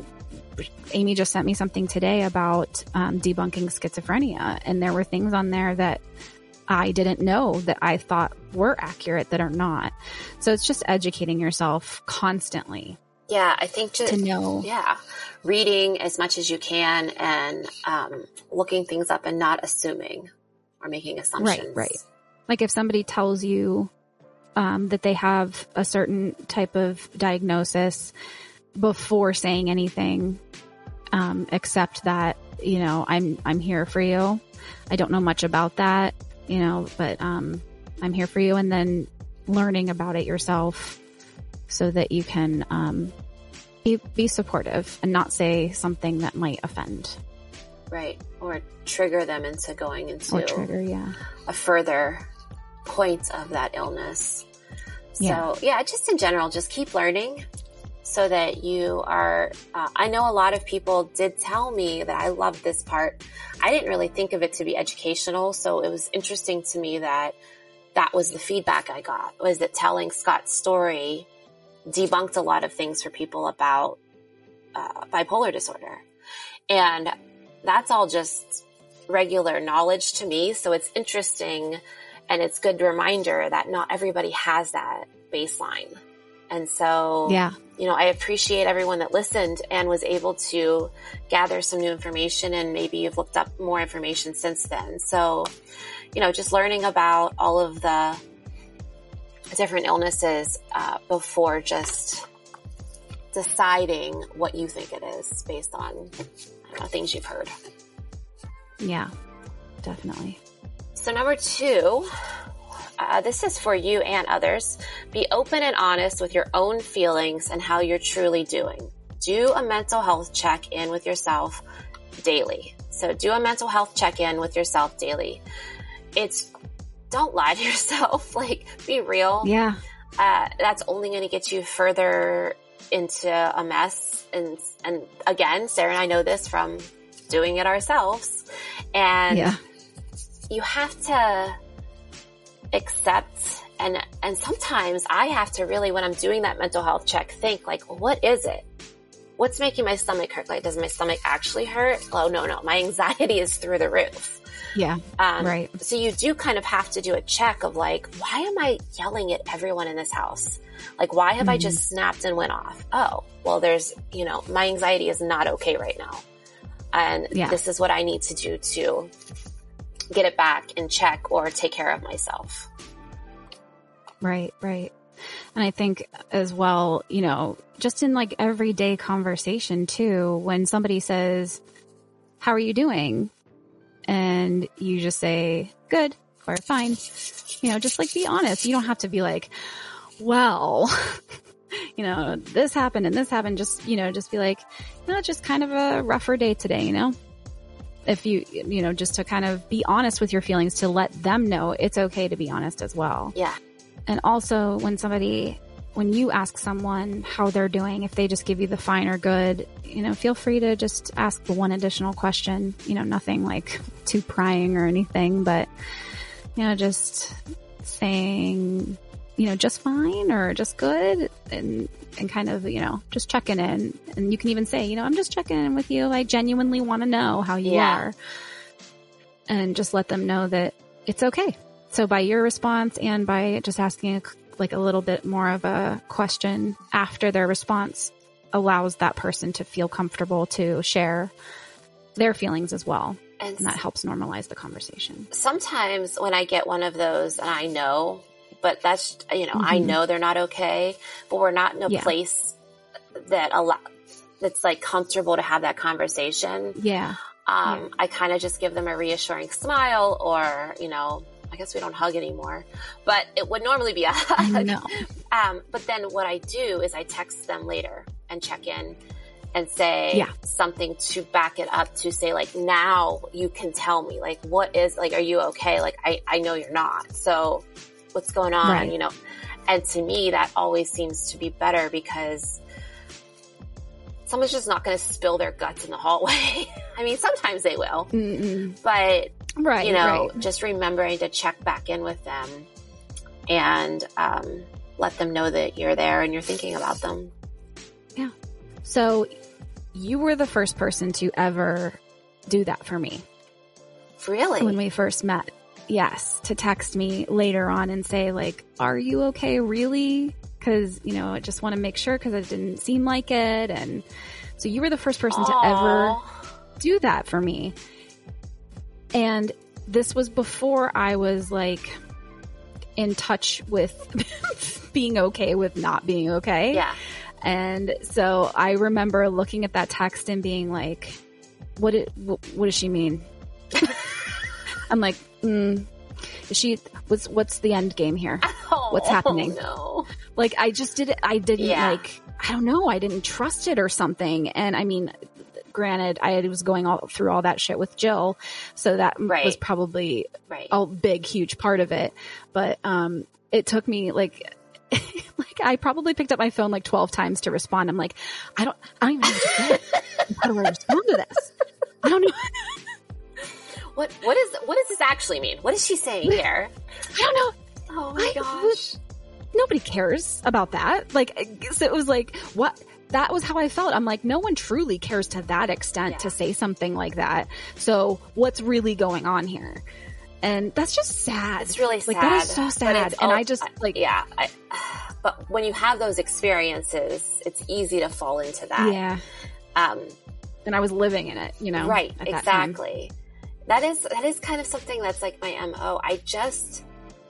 [SPEAKER 2] Amy just sent me something today about um, debunking schizophrenia, and there were things on there that I didn't know that I thought were accurate that are not. So it's just educating yourself constantly
[SPEAKER 4] Yeah, I think just
[SPEAKER 2] to know.
[SPEAKER 4] yeah, reading as much as you can and um, looking things up and not assuming or making assumptions. right.
[SPEAKER 2] Right. Like if somebody tells you um, that they have a certain type of diagnosis before saying anything, um, except that you know I'm I'm here for you. I don't know much about that, you know, but um, I'm here for you, and then learning about it yourself so that you can um, be be supportive and not say something that might offend
[SPEAKER 4] Right. Or trigger them into going into
[SPEAKER 2] or trigger. Yeah.
[SPEAKER 4] a further point of that illness. So
[SPEAKER 2] Yeah.
[SPEAKER 4] yeah, just in general, just keep learning so that you are, uh, I know a lot of people did tell me that I loved this part. I didn't really think of it to be educational. So it was interesting to me that that was the feedback I got was that telling Scott's story debunked a lot of things for people about uh, bipolar disorder. And that's all just regular knowledge to me. So it's interesting and it's good reminder that not everybody has that baseline. And so,
[SPEAKER 2] Yeah.
[SPEAKER 4] you know, I appreciate everyone that listened and was able to gather some new information and maybe you've looked up more information since then. So, you know, just learning about all of the different illnesses uh, before just deciding what you think it is based on know, things you've heard.
[SPEAKER 2] Yeah. Definitely.
[SPEAKER 4] So number two, uh, this is for you and others. Be open and honest with your own feelings and how you're truly doing. Do a mental health check in with yourself daily. So do a mental health check in with yourself daily. It's don't lie to yourself. Like be real.
[SPEAKER 2] Yeah.
[SPEAKER 4] Uh, that's only going to get you further into a mess. And and again, Sarah and I know this from doing it ourselves. And
[SPEAKER 2] Yeah.
[SPEAKER 4] you have to accept and and sometimes I have to really when I'm doing that mental health check think like what is it? What's making my stomach hurt? Like does my stomach actually hurt? Oh no no, my anxiety is through the roof.
[SPEAKER 2] Yeah.
[SPEAKER 4] Um,
[SPEAKER 2] Right.
[SPEAKER 4] So you do kind of have to do a check of like, why am I yelling at everyone in this house? Like, why have I
[SPEAKER 2] Mm-hmm.
[SPEAKER 4] just snapped and went off? Oh, well, there's, you know, my anxiety is not okay right now. And
[SPEAKER 2] Yeah.
[SPEAKER 4] this is what I need to do to get it back in check or take care of myself.
[SPEAKER 2] Right, right. And I think as well, you know, just in like everyday conversation too, when somebody says, how are you doing? And you just say, good or fine, you know, just like be honest. You don't have to be like, well, you know, this happened and this happened. Just, you know, just be like, it's just kind of a rougher day today, you know? If you, you know, just to kind of be honest with your feelings to let them know it's okay to be honest as well.
[SPEAKER 4] Yeah.
[SPEAKER 2] And also when somebody, when you ask someone how they're doing, if they just give you the fine or good, you know, feel free to just ask the one additional question, you know, nothing like too prying or anything, but, you know, just saying, you know, just fine or just good and, and kind of, you know, just checking in. And you can even say, you know, I'm just checking in with you. I genuinely want to know how you
[SPEAKER 4] Yeah.
[SPEAKER 2] are. And just let them know that it's okay. So by your response and by just asking a, like a little bit more of a question after their response allows that person to feel comfortable to share their feelings as well.
[SPEAKER 4] And
[SPEAKER 2] And that helps normalize the conversation.
[SPEAKER 4] sometimes when I get one of those and I know, but that's, you know, I
[SPEAKER 2] Mhm.
[SPEAKER 4] know they're not okay, but we're not in a
[SPEAKER 2] Yeah.
[SPEAKER 4] place that allow, that's like comfortable to have that conversation.
[SPEAKER 2] Yeah.
[SPEAKER 4] Um, I kind of just give them a reassuring smile or, you know, I guess we don't hug anymore, but it would normally be a hug.
[SPEAKER 2] No.
[SPEAKER 4] Um, but then what I do is I text them later and check in and say
[SPEAKER 2] Yeah.
[SPEAKER 4] something to back it up to say like, now you can tell me like, what is like, are you okay? Like, I, I know you're not. So what's going on?
[SPEAKER 2] Right.
[SPEAKER 4] You know, and to me, that always seems to be better because someone's just not going to spill their guts in the hallway. I mean, sometimes they will,
[SPEAKER 2] Mm-mm.
[SPEAKER 4] but
[SPEAKER 2] Right.
[SPEAKER 4] you know,
[SPEAKER 2] right.
[SPEAKER 4] just remembering to check back in with them and um, let them know that you're there and you're thinking about them. Yeah.
[SPEAKER 2] So you were the first person to ever do that for me
[SPEAKER 4] Really?
[SPEAKER 2] when we first met. Yes, to text me later on and say like, "Are you okay? Really?" Because you know, I just want to make sure because it didn't seem like it, and so you were the first person to ever do that for me. And this was before I was like in touch with being okay with not being okay.
[SPEAKER 4] Yeah.
[SPEAKER 2] And so I remember looking at that text and being like, what, it, what, what does she mean? I'm like, mm, is she, what's, what's the end game here? What's
[SPEAKER 4] Oh,
[SPEAKER 2] happening?
[SPEAKER 4] No.
[SPEAKER 2] Like I just did it. I didn't
[SPEAKER 4] Yeah.
[SPEAKER 2] like, I don't know. I didn't trust it or something. And I mean, granted, I was going all through all that shit with Jill. So that
[SPEAKER 4] Right.
[SPEAKER 2] was probably
[SPEAKER 4] Right.
[SPEAKER 2] a big, huge part of it. But, um, it took me like, like I probably picked up my phone like 12 times to respond. I'm like, I don't, I don't even know to. How do I respond to this? I don't know.
[SPEAKER 4] What what is what does this actually mean? What is she saying here?
[SPEAKER 2] I don't know.
[SPEAKER 4] Oh my
[SPEAKER 2] I-
[SPEAKER 4] gosh.
[SPEAKER 2] nobody cares about that. Like, so it was like, what? That was how I felt. I'm like, no one truly cares to that extent
[SPEAKER 4] Yeah.
[SPEAKER 2] to say something like that. So what's really going on here? And that's just sad.
[SPEAKER 4] It's really sad.
[SPEAKER 2] Like that is so sad. And I just like,
[SPEAKER 4] yeah. I, but when you have those experiences, it's easy to fall into that.
[SPEAKER 2] yeah.
[SPEAKER 4] Um,
[SPEAKER 2] And I was living in it, you know?
[SPEAKER 4] right. Exactly. That is that is kind of something that's like my mo. I just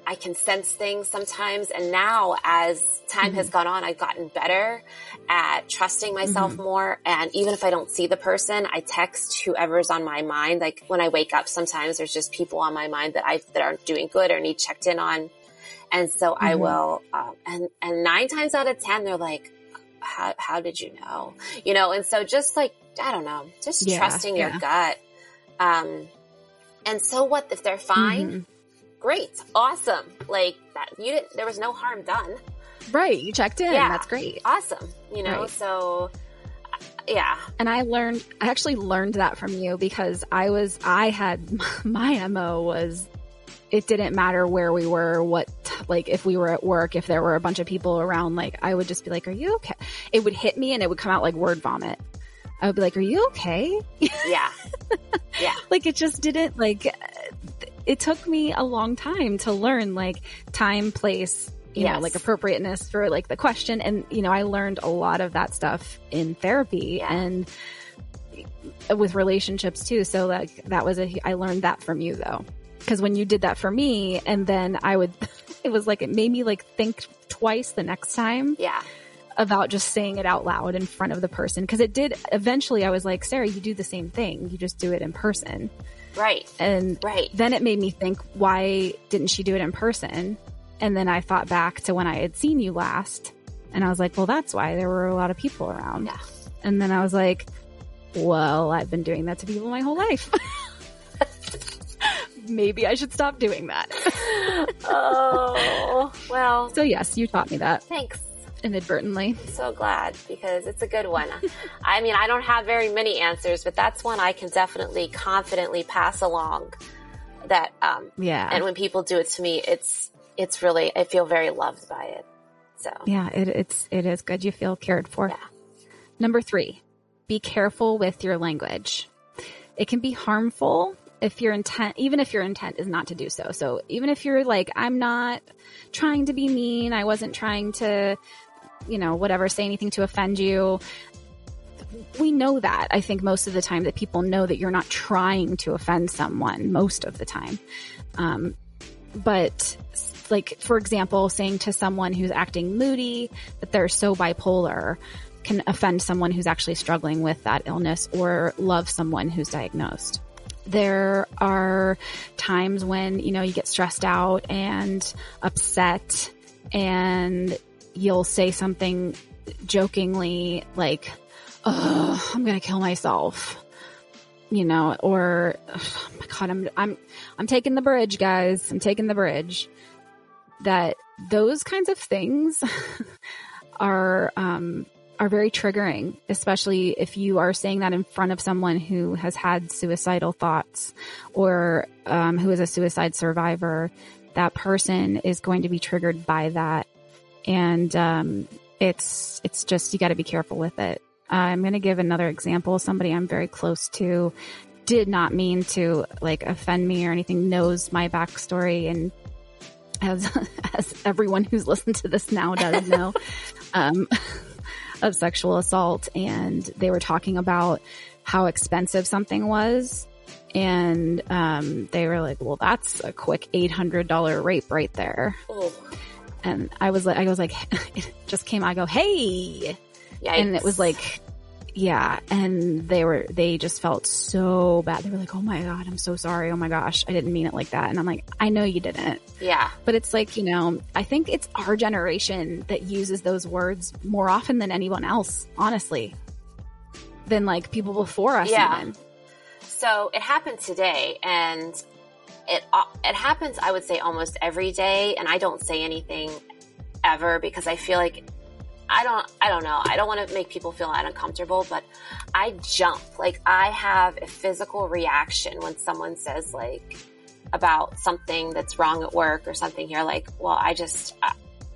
[SPEAKER 4] I can sense things sometimes, and now as time
[SPEAKER 2] Mm-hmm.
[SPEAKER 4] has gone on, I've gotten better at trusting myself
[SPEAKER 2] Mm-hmm.
[SPEAKER 4] more. And even if I don't see the person, I text whoever's on my mind. Like when I wake up, sometimes there's just people on my mind that I that aren't doing good or need checked in on. And so I
[SPEAKER 2] Mhm.
[SPEAKER 4] will, um, and, and nine times out of 10, they're like, how, how did you know? You know, and so just like, I don't know, just
[SPEAKER 2] Yeah,
[SPEAKER 4] trusting your
[SPEAKER 2] yeah.
[SPEAKER 4] gut. Um, and so what if they're fine?
[SPEAKER 2] Mhm.
[SPEAKER 4] Great. Awesome. Like that, you didn't, there was no harm done.
[SPEAKER 2] Right. You checked in.
[SPEAKER 4] Yeah.
[SPEAKER 2] That's great.
[SPEAKER 4] Awesome. You know,
[SPEAKER 2] Right.
[SPEAKER 4] so yeah.
[SPEAKER 2] And I learned, I actually learned that from you because I was, I had, my MO was, it didn't matter where we were, what, like, if we were at work, if there were a bunch of people around, like, I would just be like, are you okay? It would hit me and it would come out like word vomit. I would be like, are you okay?
[SPEAKER 4] Yeah. yeah.
[SPEAKER 2] like, it just didn't, like, it took me a long time to learn, like, time, place, you know, like appropriateness for like the question. And, you know, I learned a lot of that stuff in therapy
[SPEAKER 4] Yeah.
[SPEAKER 2] and with relationships too. So like that was a, I learned that from you though. Cause when you did that for me and then I would, it was like, it made me like think twice the next time
[SPEAKER 4] Yeah.
[SPEAKER 2] About just saying it out loud in front of the person. Cause it did, eventually I was like, Sarah, you do the same thing. You just do it in person.
[SPEAKER 4] Right.
[SPEAKER 2] And
[SPEAKER 4] Right.
[SPEAKER 2] then it made me think, why didn't she do it in person? And then I thought back to when I had seen you last and I was like, well, that's why there were a lot of people around.
[SPEAKER 4] Yeah.
[SPEAKER 2] And then I was like, well, I've been doing that to people my whole life. Maybe I should stop doing that.
[SPEAKER 4] Oh, well,
[SPEAKER 2] so yes, you taught me that
[SPEAKER 4] thanks.
[SPEAKER 2] Inadvertently.
[SPEAKER 4] so glad because it's a good one. I mean, I don't have very many answers, but that's one I can definitely confidently pass along. That um,
[SPEAKER 2] Yeah.
[SPEAKER 4] and when people do it to me, it's it's really I feel very loved by it. So
[SPEAKER 2] yeah, it, it's, it is good. You feel cared for.
[SPEAKER 4] Yeah.
[SPEAKER 2] Number three, be careful with your language. It can be harmful if your intent, even if your intent is not to do so. So even if you're like, I'm not trying to be mean, I wasn't trying to, you know, whatever, say anything to offend you. We know that. I think most of the time that people know that you're not trying to offend someone most of the time. Um, but like, for example, saying to someone who's acting moody that they're so bipolar can offend someone who's actually struggling with that illness or love someone who's diagnosed. there are times when, you know, you get stressed out and upset and you'll say something jokingly like, oh, I'm going to kill myself. You know, or, oh my God, I'm, I'm, I'm taking the bridge, guys. I'm taking the bridge. That those kinds of things are, um, are very triggering, especially if you are saying that in front of someone who has had suicidal thoughts or um, who is a suicide survivor. That person is going to be triggered by that, and um, it's it's just you got to be careful with it. Uh, I'm going to give another example. Somebody I'm very close to did not mean to like offend me or anything. Knows my backstory and as as everyone who's listened to this now does know. um, of sexual assault and they were talking about how expensive something was. And um, they were like, well, that's a quick $800 rape right there.
[SPEAKER 4] Oh,
[SPEAKER 2] And I was like, I was like, it just came, I go, hey.
[SPEAKER 4] yikes.
[SPEAKER 2] And it was like, yeah. And they were, they just felt so bad. They were like, oh my God, I'm so sorry. Oh my gosh, I didn't mean it like that. And I'm like, I know you didn't.
[SPEAKER 4] yeah,
[SPEAKER 2] But it's like, you know, I think it's our generation that uses those words more often than anyone else, honestly, than like people before us
[SPEAKER 4] Yeah.
[SPEAKER 2] even.
[SPEAKER 4] So it happened today, and it uh, it happens. I would say almost every day, and I don't say anything ever because I feel like I don't. I don't know. I don't want to make people feel uncomfortable, but I jump. Like I have a physical reaction when someone says like about something that's wrong at work or something here. Like, well, I just I,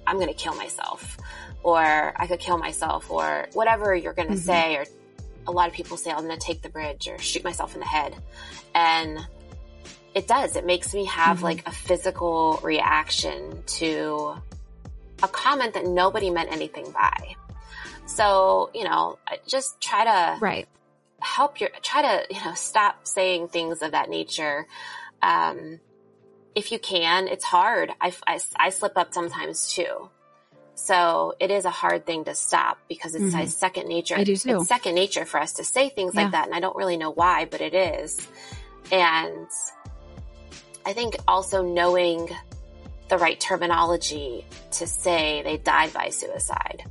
[SPEAKER 4] I'm going to kill myself, or I could kill myself, or whatever you're going to
[SPEAKER 2] Mhm.
[SPEAKER 4] say, or a lot of people say I'm going to take the bridge or shoot myself in the head. And it does. It makes me have
[SPEAKER 2] Mhm.
[SPEAKER 4] like a physical reaction to a comment that nobody meant anything by. So, you know, just try to
[SPEAKER 2] Right.
[SPEAKER 4] help your, try to, you know, stop saying things of that nature. Um, if you can, it's hard. I, I, I slip up sometimes too. So it is a hard thing to stop because it's
[SPEAKER 2] Mhm.
[SPEAKER 4] second nature.
[SPEAKER 2] I do too.
[SPEAKER 4] It's second nature for us to say things
[SPEAKER 2] Yeah.
[SPEAKER 4] like that. And I don't really know why, but it is. And I think also knowing the right terminology to say they died by suicide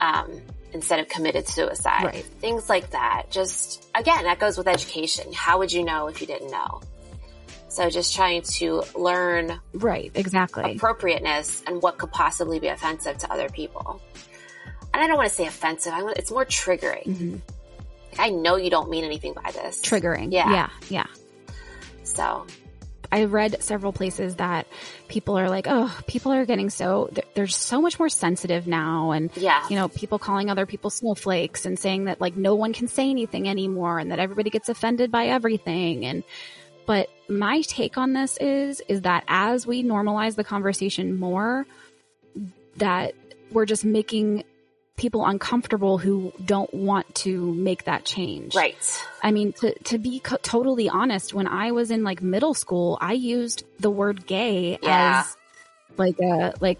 [SPEAKER 4] um, instead of committed suicide.
[SPEAKER 2] Right.
[SPEAKER 4] Things like that. Just, again, that goes with education. How would you know if you didn't know? So just trying to learn
[SPEAKER 2] Right. Exactly.
[SPEAKER 4] appropriateness and what could possibly be offensive to other people. And I don't want to say offensive. I want, it's more triggering.
[SPEAKER 2] Mhm.
[SPEAKER 4] Like, I know you don't mean anything by this.
[SPEAKER 2] Triggering.
[SPEAKER 4] Yeah.
[SPEAKER 2] Yeah. Yeah.
[SPEAKER 4] So
[SPEAKER 2] I read several places that people are like, oh, people are getting so, they're, they're so much more sensitive now. And,
[SPEAKER 4] yeah,
[SPEAKER 2] you know, people calling other people snowflakes and saying that like no one can say anything anymore and that everybody gets offended by everything. And, but my take on this is, is that as we normalize the conversation more, that we're just making people uncomfortable who don't want to make that change.
[SPEAKER 4] right.
[SPEAKER 2] I mean, to, to be co- totally honest, when I was in like middle school, I used the word gay
[SPEAKER 4] Yeah.
[SPEAKER 2] as like a, like,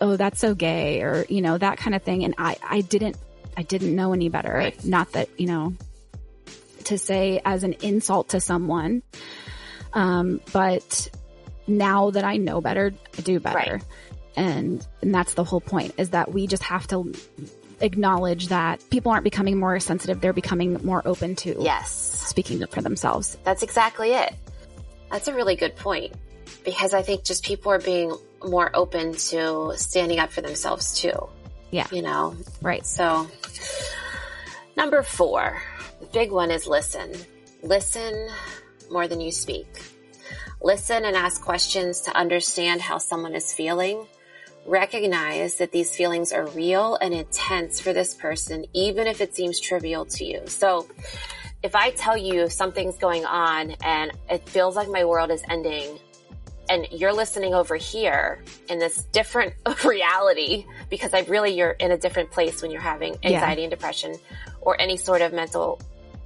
[SPEAKER 2] oh, that's so gay or, you know, that kind of thing. And I, I didn't, I didn't know any better.
[SPEAKER 4] Right.
[SPEAKER 2] Not that, you know, to say as an insult to someone. Um, but now that I know better, I do better.
[SPEAKER 4] Right.
[SPEAKER 2] And, and that's the whole point is that we just have to acknowledge that people aren't becoming more sensitive. They're becoming more open to
[SPEAKER 4] Yes.
[SPEAKER 2] speaking up for themselves.
[SPEAKER 4] That's exactly it. That's a really good point because I think just people are being more open to standing up for themselves too.
[SPEAKER 2] Yeah.
[SPEAKER 4] You know,
[SPEAKER 2] Right.
[SPEAKER 4] so number four, the big one is listen. Listen more than you speak. Listen and ask questions to understand how someone is feeling. Recognize that these feelings are real and intense for this person, even if it seems trivial to you. So if I tell you something's going on and it feels like my world is ending and you're listening over here in this different reality because I really, you're in a different place when you're having anxiety and depression or any sort of mental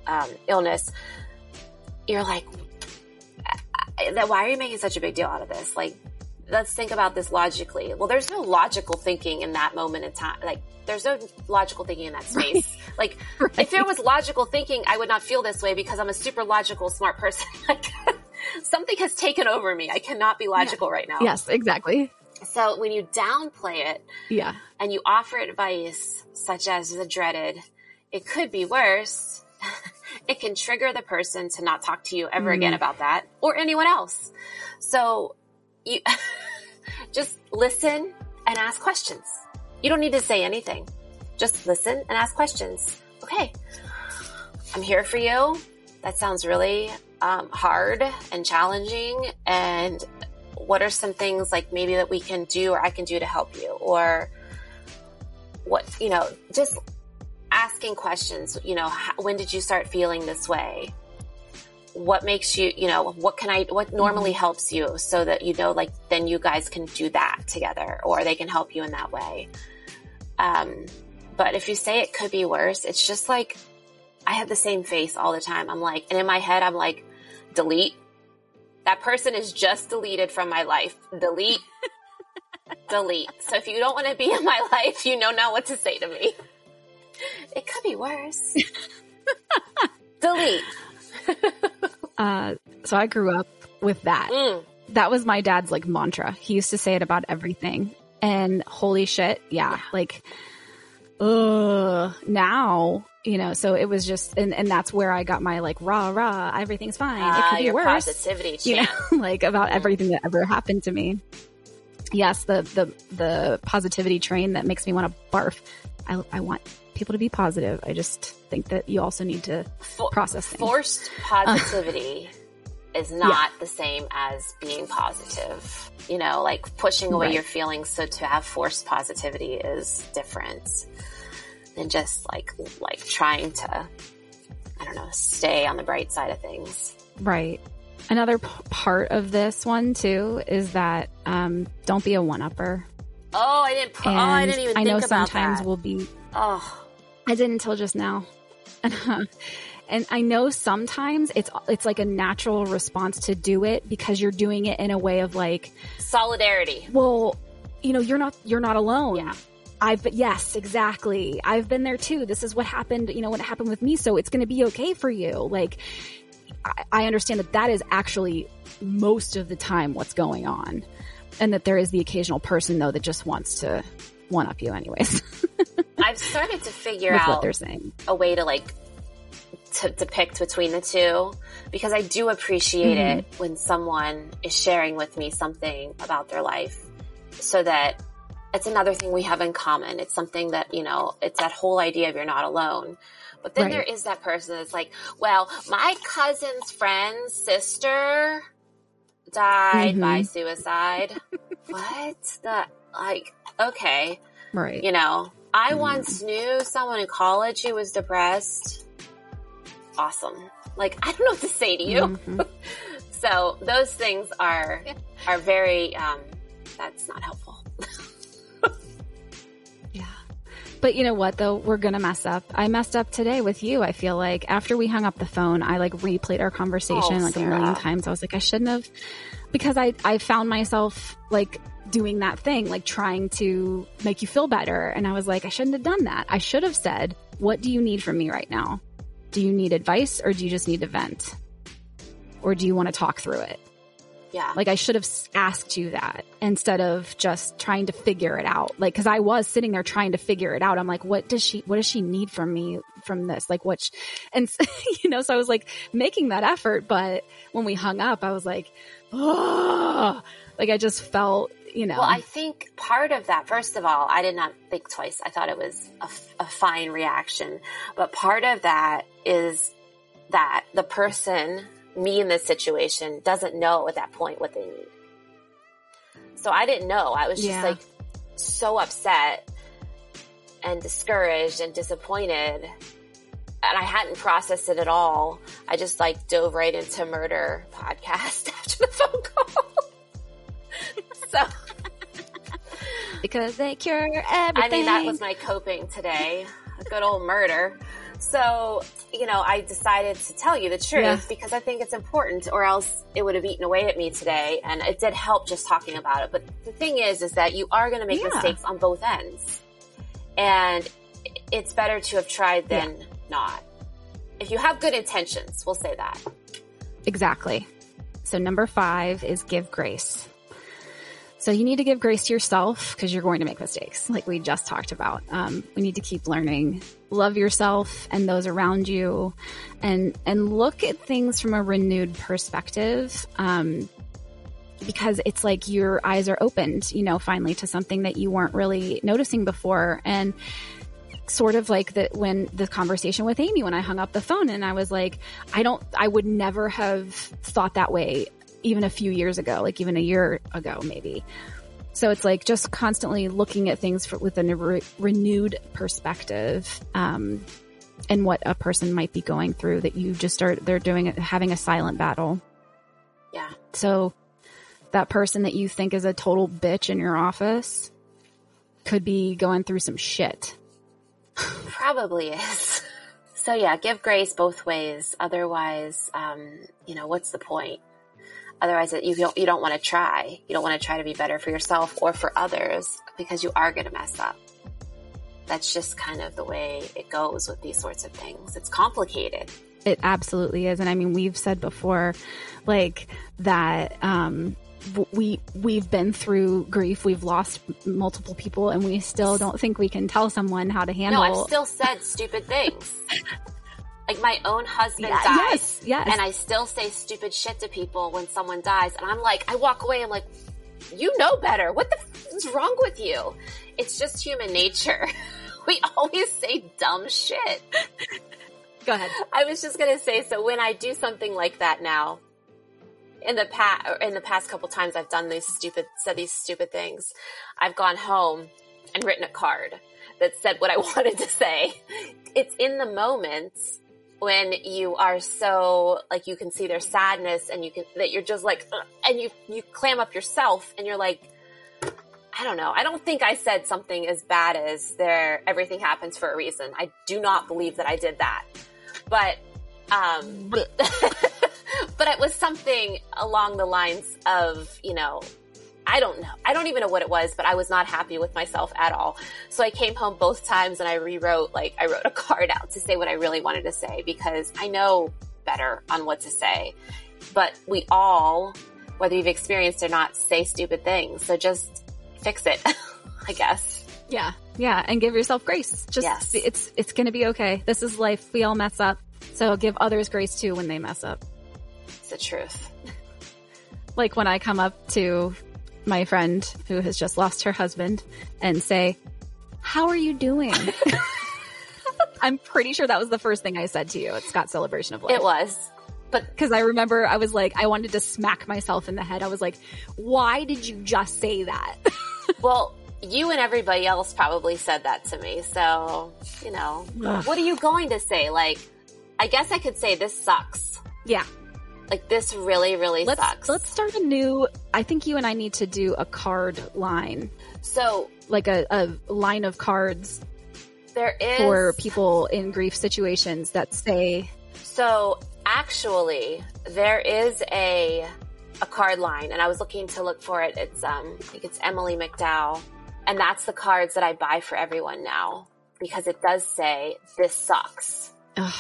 [SPEAKER 4] um, illness, you're like, I- why are you making such a big deal out of this? Like, let's think about this logically. Well, there's no logical thinking in that moment in time. Like, there's no logical thinking in that space. Like, if there was logical thinking, I would not feel this way because I'm a super logical, smart person. like, something has taken over me. I cannot be logical right now.
[SPEAKER 2] Yes, exactly.
[SPEAKER 4] So when you downplay it
[SPEAKER 2] Yeah.
[SPEAKER 4] and you offer advice such as the dreaded, it could be worse. it can trigger the person to not talk to you ever again mm-hmm. about that or anyone else. So you just listen and ask questions. You don't need to say anything. Just listen and ask questions. Okay. I'm here for you. That sounds really um, hard and challenging. And what are some things like maybe that we can do or I can do to help you? Or what, you know, just asking questions, you know, how, when did you start feeling this way? What makes you, you know, what can I, what normally helps you so that, you know, like then you guys can do that together or they can help you in that way. Um, but if you say it could be worse, it's just like, I have the same face all the time. I'm like, and in my head, I'm like, delete. That person is just deleted from my life. Delete. delete. So if you don't want to be in my life, you know now what to say to me. It could be worse. delete.
[SPEAKER 2] Uh, so I grew up with that.
[SPEAKER 4] Mm.
[SPEAKER 2] That was my dad's like mantra. He used to say it about everything. And holy shit, yeah, like, uh, now, you know, so it was just, and, and that's where I got my like, rah, rah, everything's fine. it
[SPEAKER 4] Ah,
[SPEAKER 2] could be
[SPEAKER 4] your
[SPEAKER 2] worse.
[SPEAKER 4] positivity
[SPEAKER 2] you know, like about everything that ever happened to me. Yes, the, the, the positivity train that makes me want to barf. I, I want people to be positive. I just think that you also need to
[SPEAKER 4] For-
[SPEAKER 2] process things.
[SPEAKER 4] forced positivity is not the same as being positive. You know, like pushing away
[SPEAKER 2] Right.
[SPEAKER 4] your feelings. So to have forced positivity is different than just like, like trying to, I don't know, stay on the bright side of things.
[SPEAKER 2] Right. Another p- part of this one too is that um, don't be a one-upper.
[SPEAKER 4] Oh, I didn't, oh, I didn't even
[SPEAKER 2] I know sometimes
[SPEAKER 4] that.
[SPEAKER 2] we'll be.
[SPEAKER 4] oh,
[SPEAKER 2] I didn't until just now. and I know sometimes it's it's like a natural response to do it because you're doing it in a way of like,
[SPEAKER 4] solidarity.
[SPEAKER 2] well, you know, you're not you're not alone.
[SPEAKER 4] Yeah.
[SPEAKER 2] I've but yes, exactly. I've been there too. This is what happened, you know, when it happened with me, so it's going to be okay for you. Like I, I understand that that is actually most of the time what's going on. And that there is the occasional person though that just wants to one up you anyways
[SPEAKER 4] I've started to figure
[SPEAKER 2] with what
[SPEAKER 4] out
[SPEAKER 2] they're saying.
[SPEAKER 4] a way to like to depict between the two because I do appreciate
[SPEAKER 2] Mm-hmm.
[SPEAKER 4] it when someone is sharing with me something about their life so that it's another thing we have in common. It's something that, you know, it's that whole idea of you're not alone. But then
[SPEAKER 2] Right.
[SPEAKER 4] there is that person that's like, well, my cousin's friend's sister died by
[SPEAKER 2] Mhm.
[SPEAKER 4] suicide. what the, like, okay
[SPEAKER 2] Right.
[SPEAKER 4] you know, I once knew someone in college who was depressed. Awesome. Like, I don't know what to say to you.
[SPEAKER 2] Mhm.
[SPEAKER 4] So those things are, are very, um, that's not helpful.
[SPEAKER 2] Yeah. But you know what though? We're gonna mess up. I messed up today with you. I feel like after we hung up the phone, I like replayed our conversation
[SPEAKER 4] Oh,
[SPEAKER 2] like a million times. I was like, I shouldn't have, because I I found myself like doing that thing, like trying to make you feel better, and I was like, I shouldn't have done that. I should have said, What do you need from me right now? Do you need advice or do you just need to vent? Or do you want to talk through it?
[SPEAKER 4] Yeah.
[SPEAKER 2] Like I should have asked you that instead of just trying to figure it out. Like, cause I was sitting there trying to figure it out. I'm like, what does she, what does she need from me from this? Like what, sh- and you know, so I was like making that effort. But when we hung up, I was like, oh, like I just felt, you know,
[SPEAKER 4] Well, I think part of that, first of all, I did not think twice. I thought it was a, f- a fine reaction. But part of that is that the person, me in this situation, doesn't know at that point what they need. So I didn't know. I was just
[SPEAKER 2] Yeah.
[SPEAKER 4] like so upset and discouraged and disappointed. And I hadn't processed it at all. I just like dove right into murder podcast after the phone call. so
[SPEAKER 2] because they cure everything.
[SPEAKER 4] I mean, that was my coping today. A good old murder. So, you know, I decided to tell you the truth
[SPEAKER 2] Yeah.
[SPEAKER 4] because I think it's important or else it would have eaten away at me today. And it did help just talking about it. But the thing is, is that you are going to make
[SPEAKER 2] Yeah.
[SPEAKER 4] mistakes on both ends. And it's better to have tried than not. If you have good intentions, we'll say that.
[SPEAKER 2] Exactly. So number five is give grace. So you need to give grace to yourself because you're going to make mistakes, like we just talked about. Um, we need to keep learning. Love yourself and those around you, and and look at things from a renewed perspective. Um, because it's like your eyes are opened, you know, finally to something that you weren't really noticing before, and sort of like the when the conversation with Amy when I hung up the phone and I was like, I don't, I would never have thought that way even a few years ago, like even a year ago, maybe. So it's like just constantly looking at things for, with a re- renewed perspective, um, and what a person might be going through that you just start, they're doing it, having a silent battle.
[SPEAKER 4] Yeah.
[SPEAKER 2] So that person that you think is a total bitch in your office could be going through some shit.
[SPEAKER 4] Probably is. So yeah, give grace both ways. Otherwise, um, you know, what's the point? Otherwise, you don't you don't want to try. You don't want to try to be better for yourself or for others because you are going to mess up. That's just kind of the way it goes with these sorts of things. It's complicated.
[SPEAKER 2] It absolutely is. And I mean, we've said before, like that, um, we, we've been through grief. We've lost multiple people and we still don't think we can tell someone how to handle.
[SPEAKER 4] No, I've still said stupid things. Like my own husband
[SPEAKER 2] Yeah,
[SPEAKER 4] died.
[SPEAKER 2] yes, yes.
[SPEAKER 4] And I still say stupid shit to people when someone dies. And I'm like, I walk away. I'm like, you know better. What the f- is wrong with you? It's just human nature. we always say dumb shit.
[SPEAKER 2] Go ahead.
[SPEAKER 4] I was just gonna say, so when I do something like that now, in the past, in the past couple times I've done these stupid, said these stupid things, I've gone home and written a card that said what I wanted to say. It's in the moment when you are so, like you can see their sadness and you can, that you're just like, "Ugh," and you, you clam up yourself and you're like, I don't know. I don't think I said something as bad as there, everything happens for a reason. I do not believe that I did that. But, um, but it was something along the lines of, you know, I don't know. I don't even know what it was, but I was not happy with myself at all. So I came home both times and I rewrote, like, I wrote a card out to say what I really wanted to say because I know better on what to say. But we all, whether you've experienced or not, say stupid things. So just fix it, I guess.
[SPEAKER 2] Yeah. Yeah. And give yourself grace. Just,
[SPEAKER 4] Yes.
[SPEAKER 2] it's, it's going to be okay. This is life. We all mess up. So give others grace too when they mess up.
[SPEAKER 4] It's the truth.
[SPEAKER 2] like when I come up to my friend who has just lost her husband and say, how are you doing? I'm pretty sure that was the first thing I said to you at Scott's celebration of life.
[SPEAKER 4] It was. But
[SPEAKER 2] Cause I remember I was like, I wanted to smack myself in the head. I was like, why did you just say that?
[SPEAKER 4] Well, you and everybody else probably said that to me. So, you know, what are you going to say? Like, I guess I could say this sucks.
[SPEAKER 2] yeah.
[SPEAKER 4] Like this really, really
[SPEAKER 2] Let's,
[SPEAKER 4] sucks.
[SPEAKER 2] let's start a new, I think you and I need to do a card line,
[SPEAKER 4] so
[SPEAKER 2] like a, a line of cards
[SPEAKER 4] there is,
[SPEAKER 2] for people in grief situations that say,
[SPEAKER 4] so actually there is a, a card line and I was looking to look for it. It's, um, I think it's Emily McDowell and that's the cards that I buy for everyone now because it does say this sucks.
[SPEAKER 2] Ugh,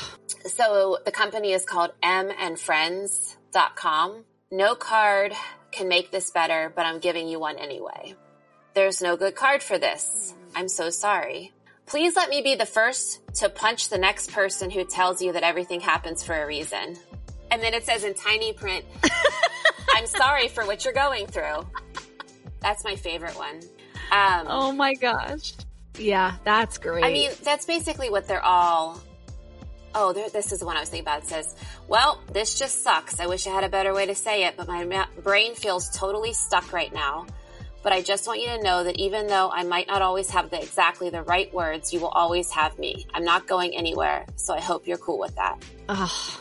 [SPEAKER 4] So the company is called M and emandfriends.com. No card can make this better, but I'm giving you one anyway. There's no good card for this. I'm so sorry. Please let me be the first to punch the next person who tells you that everything happens for a reason. And then it says in tiny print, I'm sorry for what you're going through. That's my favorite one. Um,
[SPEAKER 2] oh my gosh. Yeah, that's great.
[SPEAKER 4] I mean, that's basically what they're all. Oh, there, this is the one I was thinking about. It says, well, this just sucks. I wish I had a better way to say it, but my ma- brain feels totally stuck right now. But I just want you to know that even though I might not always have the exactly the right words, you will always have me. I'm not going anywhere, so I hope you're cool with that.
[SPEAKER 2] Ugh,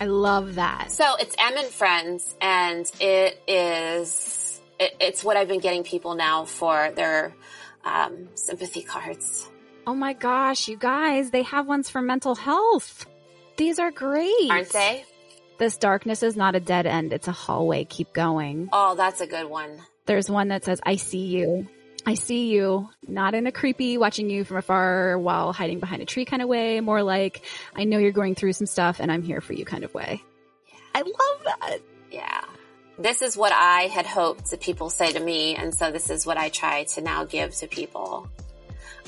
[SPEAKER 2] I love that.
[SPEAKER 4] So it's Em and Friends, and it is it, it's what I've been getting people now for their um, sympathy cards.
[SPEAKER 2] Oh my gosh, you guys, they have ones for mental health. These are great.
[SPEAKER 4] Aren't they?
[SPEAKER 2] This darkness is not a dead end. It's a hallway. Keep going.
[SPEAKER 4] Oh, that's a good one.
[SPEAKER 2] There's one that says, I see you. I see you, not in a creepy watching you from afar while hiding behind a tree kind of way, more like, I know you're going through some stuff and I'm here for you kind of way. I love that.
[SPEAKER 4] Yeah. This is what I had hoped that people say to me, and so this is what I try to now give to people.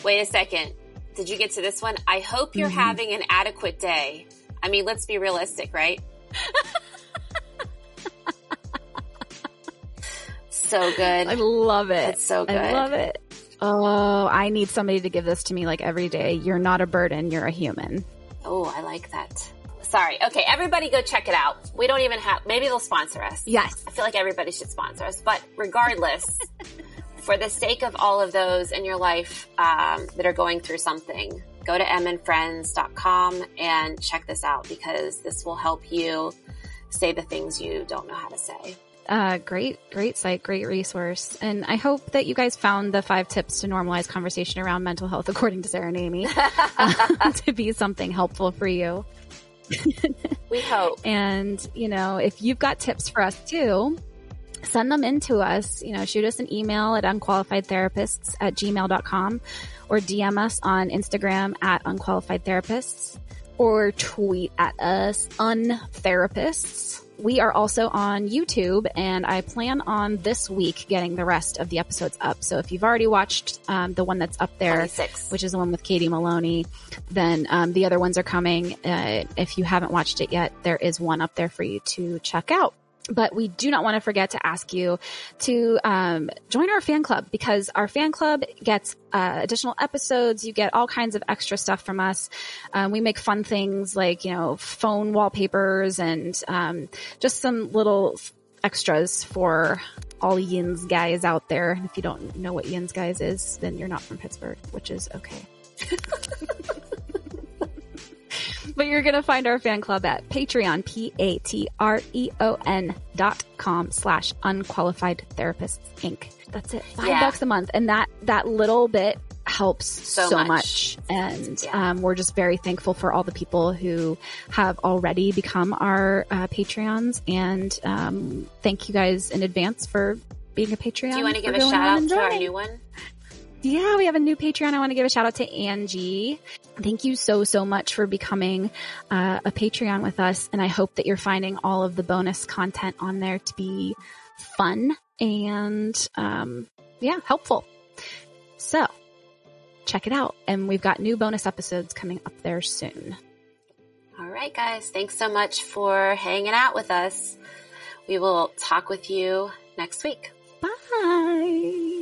[SPEAKER 4] Wait a second. Did you get to this one? I hope you're mm-hmm. having an adequate day. I mean, let's be realistic, right? so good.
[SPEAKER 2] I love it.
[SPEAKER 4] It's so good.
[SPEAKER 2] I love it. Oh, I need somebody to give this to me like every day. You're not a burden. You're a human.
[SPEAKER 4] Oh, I like that. Sorry. Okay, everybody go check it out. We don't even have, maybe they'll sponsor us.
[SPEAKER 2] Yes.
[SPEAKER 4] I feel like everybody should sponsor us. But regardless, for the sake of all of those in your life um, that are going through something, go to emandfriends.com and check this out because this will help you say the things you don't know how to say.
[SPEAKER 2] Uh, great, great site, great resource. And I hope that you guys found the five tips to normalize conversation around mental health, according to Sarah and Amy, uh, to be something helpful for you.
[SPEAKER 4] We hope.
[SPEAKER 2] And, you know, if you've got tips for us too, send them in to us. You know, shoot us an email at unqualifiedtherapists at gmail.com or DM us on Instagram at unqualifiedtherapists or tweet at us untherapists. We are also on YouTube and I plan on this week getting the rest of the episodes up. So if you've already watched um, the one that's up there,
[SPEAKER 4] 26.
[SPEAKER 2] which is the one with Katie Maloney, then um, the other ones are coming. Uh, if you haven't watched it yet, there is one up there for you to check out. But we do not want to forget to ask you to um, join our fan club because our fan club gets uh, additional episodes. You get all kinds of extra stuff from us. Um, we make fun things like you know phone wallpapers and um, just some little extras for all Yinz guys out there. And if you don't know what Yinz guys is, then you're not from Pittsburgh, which is okay. but you're going to find our fan club at Patreon, P-A-T-R-E-O-N dot com slash unqualified therapists inc. That's it. Five
[SPEAKER 4] Yeah.
[SPEAKER 2] bucks a month. And that, that little bit helps so,
[SPEAKER 4] So
[SPEAKER 2] much.
[SPEAKER 4] much.
[SPEAKER 2] And,
[SPEAKER 4] Yeah.
[SPEAKER 2] um, we're just very thankful for all the people who have already become our, uh, Patreons. And, um, thank you guys in advance for being a Patreon.
[SPEAKER 4] Do you want to give a shout out to our new one?
[SPEAKER 2] Yeah, we have a new Patreon. I want to give a shout out to Angie. Thank you so, so much for becoming uh, a Patreon with us. And I hope that you're finding all of the bonus content on there to be fun and, um, yeah, helpful. So check it out. And we've got new bonus episodes coming up there soon.
[SPEAKER 4] All right, guys. Thanks so much for hanging out with us. We will talk with you next week.
[SPEAKER 2] Bye.